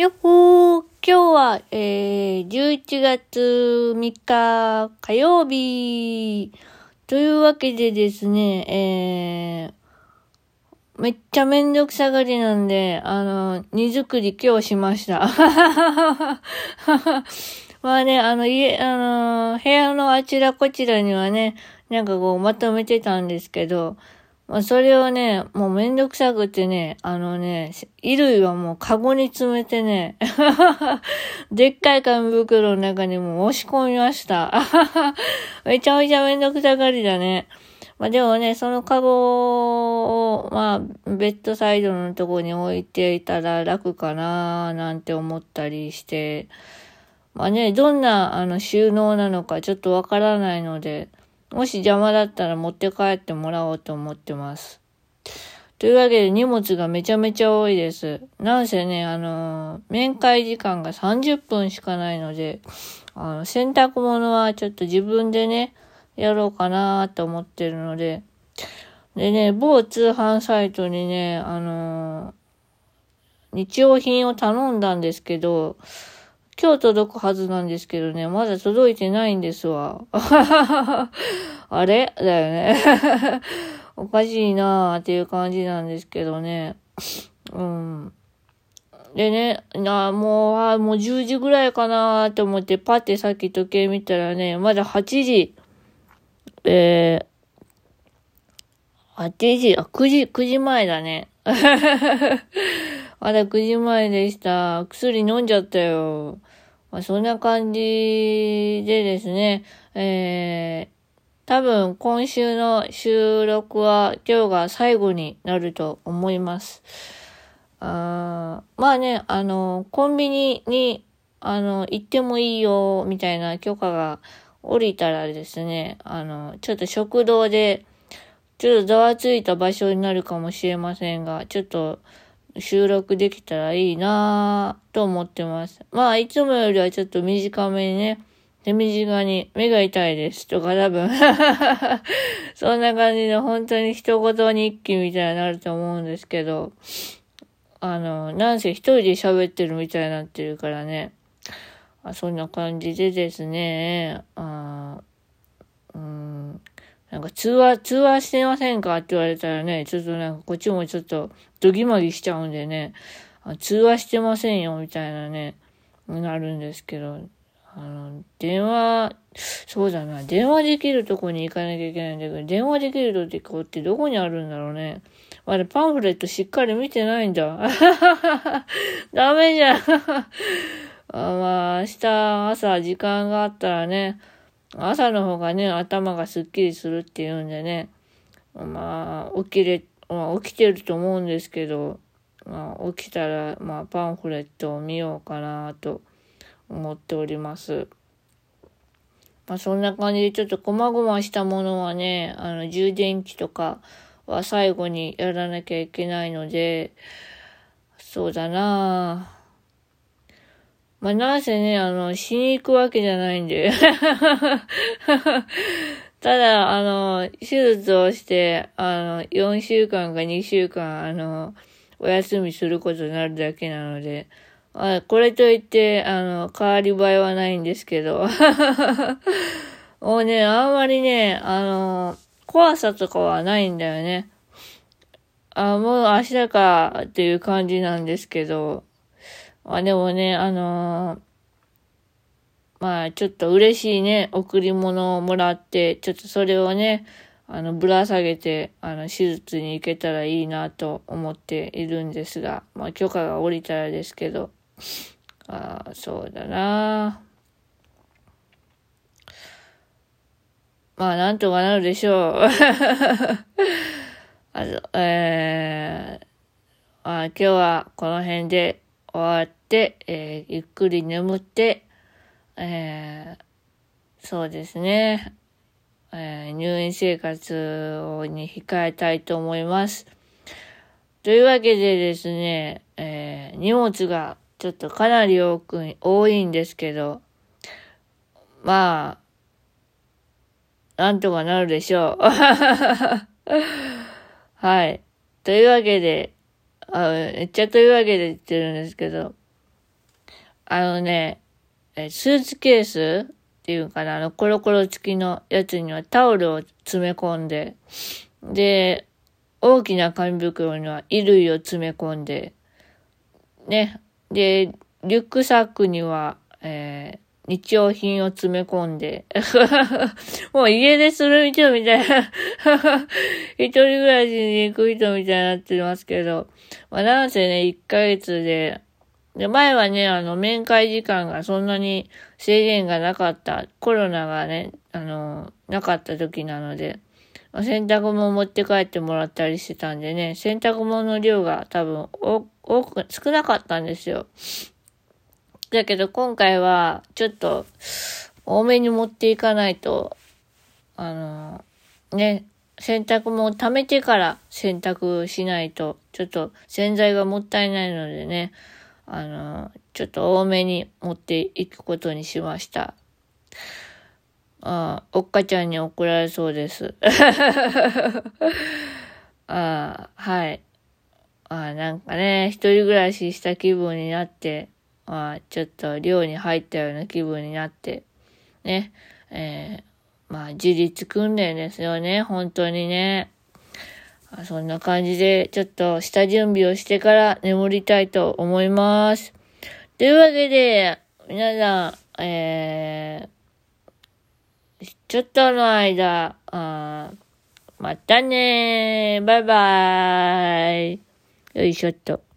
よっほー今日は、えー、11月3日火曜日というわけでですね、えー、めっちゃめんどくさがりなんで、あの、荷造り今日しました。まあね、あの、家、あの、部屋のあちらこちらにはね、なんかこうまとめてたんですけど、まそれをね、もうめんどくさくてね、あのね、衣類はもうカゴに詰めてね、でっかい紙袋の中にもう押し込みました。めちゃめちゃめんどくさがりだね。まあでもね、そのカゴを、まあ、ベッドサイドのとこに置いていたら楽かななんて思ったりして、まあね、どんなあの収納なのかちょっとわからないので、もし邪魔だったら持って帰ってもらおうと思ってます。というわけで荷物がめちゃめちゃ多いです。なんせね、あの、面会時間が30分しかないので、あの、洗濯物はちょっと自分でね、やろうかなと思ってるので、でね、某通販サイトにね、あの、日用品を頼んだんですけど、今日届くはずなんですけどね、まだ届いてないんですわ。あれ？だよね。おかしいなーっていう感じなんですけどね。うん。でね、なもう、あもう10時ぐらいかなーって思って、パってさっき時計見たらね、まだ8時、えー、8時、あ、9時、9時前だね。まだ9時前でした。薬飲んじゃったよ。まあ、そんな感じでですね、えー、多分今週の収録は今日が最後になると思います。あまあね、あの、コンビニに、あの、行ってもいいよ、みたいな許可が降りたらですね、あの、ちょっと食堂で、ちょっとざわついた場所になるかもしれませんが、ちょっと、収録できたらいいなぁと思ってます。まあ、いつもよりはちょっと短めにね、手短に目が痛いですとか多分。そんな感じで本当に一言日記みたいになると思うんですけど、あの、なんせ一人で喋ってるみたいになってるからね。あそんな感じでですね、あうん、なんか通話、通話してませんかって言われたらね、ちょっとなんかこっちもちょっとドギマギしちゃうんでね、通話してませんよみたいなね、なるんですけど、あの、電話、そうだな、電話できるとこに行かなきゃいけないんだけど、電話できるとこってどこにあるんだろうね。まだパンフレットしっかり見てないんだ。ダメじゃん あまあ、明日朝時間があったらね、朝の方がね、頭がすっきりするっていうんでね、まあ、起きれ、まあ、起きてると思うんですけど、まあ、起きたら、まあ、パンフレットを見ようかなと思っております。まあ、そんな感じでちょっと細々したものはね、あの、充電器とかは最後にやらなきゃいけないので、そうだなぁ。まあ、なんせね、あの、しに行くわけじゃないんで。ただ、あの、手術をして、あの、4週間か2週間、あの、お休みすることになるだけなので、あこれといって、あの、変わり映えはないんですけど。もうね、あんまりね、あの、怖さとかはないんだよね。あ、もう明日かっていう感じなんですけど、まあ、でもね、あのー、まあ、ちょっと嬉しいね、贈り物をもらって、ちょっとそれをね、あの、ぶら下げて、あの、手術に行けたらいいなと思っているんですが、まあ、許可が下りたらですけど、ああ、そうだなまあ、なんとかなるでしょう。あの、えー、あ今日はこの辺で終わって、えー、ゆっくり眠って、えー、そうですね、えー、入院生活に控えたいと思います。というわけでですね、えー、荷物がちょっとかなり多く、多いんですけど、まあ、なんとかなるでしょう。はい。というわけで、あ、めっちゃというわけで言ってるんですけど、あのね、スーツケースっていうかな、あの、コロコロ付きのやつにはタオルを詰め込んで、で、大きな紙袋には衣類を詰め込んで、ね、で、リュックサックには、えー、日用品を詰め込んで、もう家出する人みたいな。一人暮らしに行く人みたいになってますけど、まあなんせね、1ヶ月で、で、前はね、あの、面会時間がそんなに制限がなかった、コロナがね、あの、なかった時なので、洗濯物持って帰ってもらったりしてたんでね、洗濯物の量が多分多く、少なかったんですよ。だけど今回はちょっと多めに持っていかないと、あの、ね、洗濯物溜めてから洗濯しないと、ちょっと洗剤がもったいないのでね、あの、ちょっと多めに持っていくことにしました。ああ、おっかちゃんに怒られそうです。あ あ、はい。ああ、なんかね、一人暮らしした気分になって、まあ、ちょっと寮に入ったような気分になって、ね、えー、まあ、自立訓練ですよね、本当にね。そんな感じで、ちょっと下準備をしてから眠りたいと思います。というわけで、皆さん、えー、ちょっとの間、あまたね。バイバーイ。よいしょっと。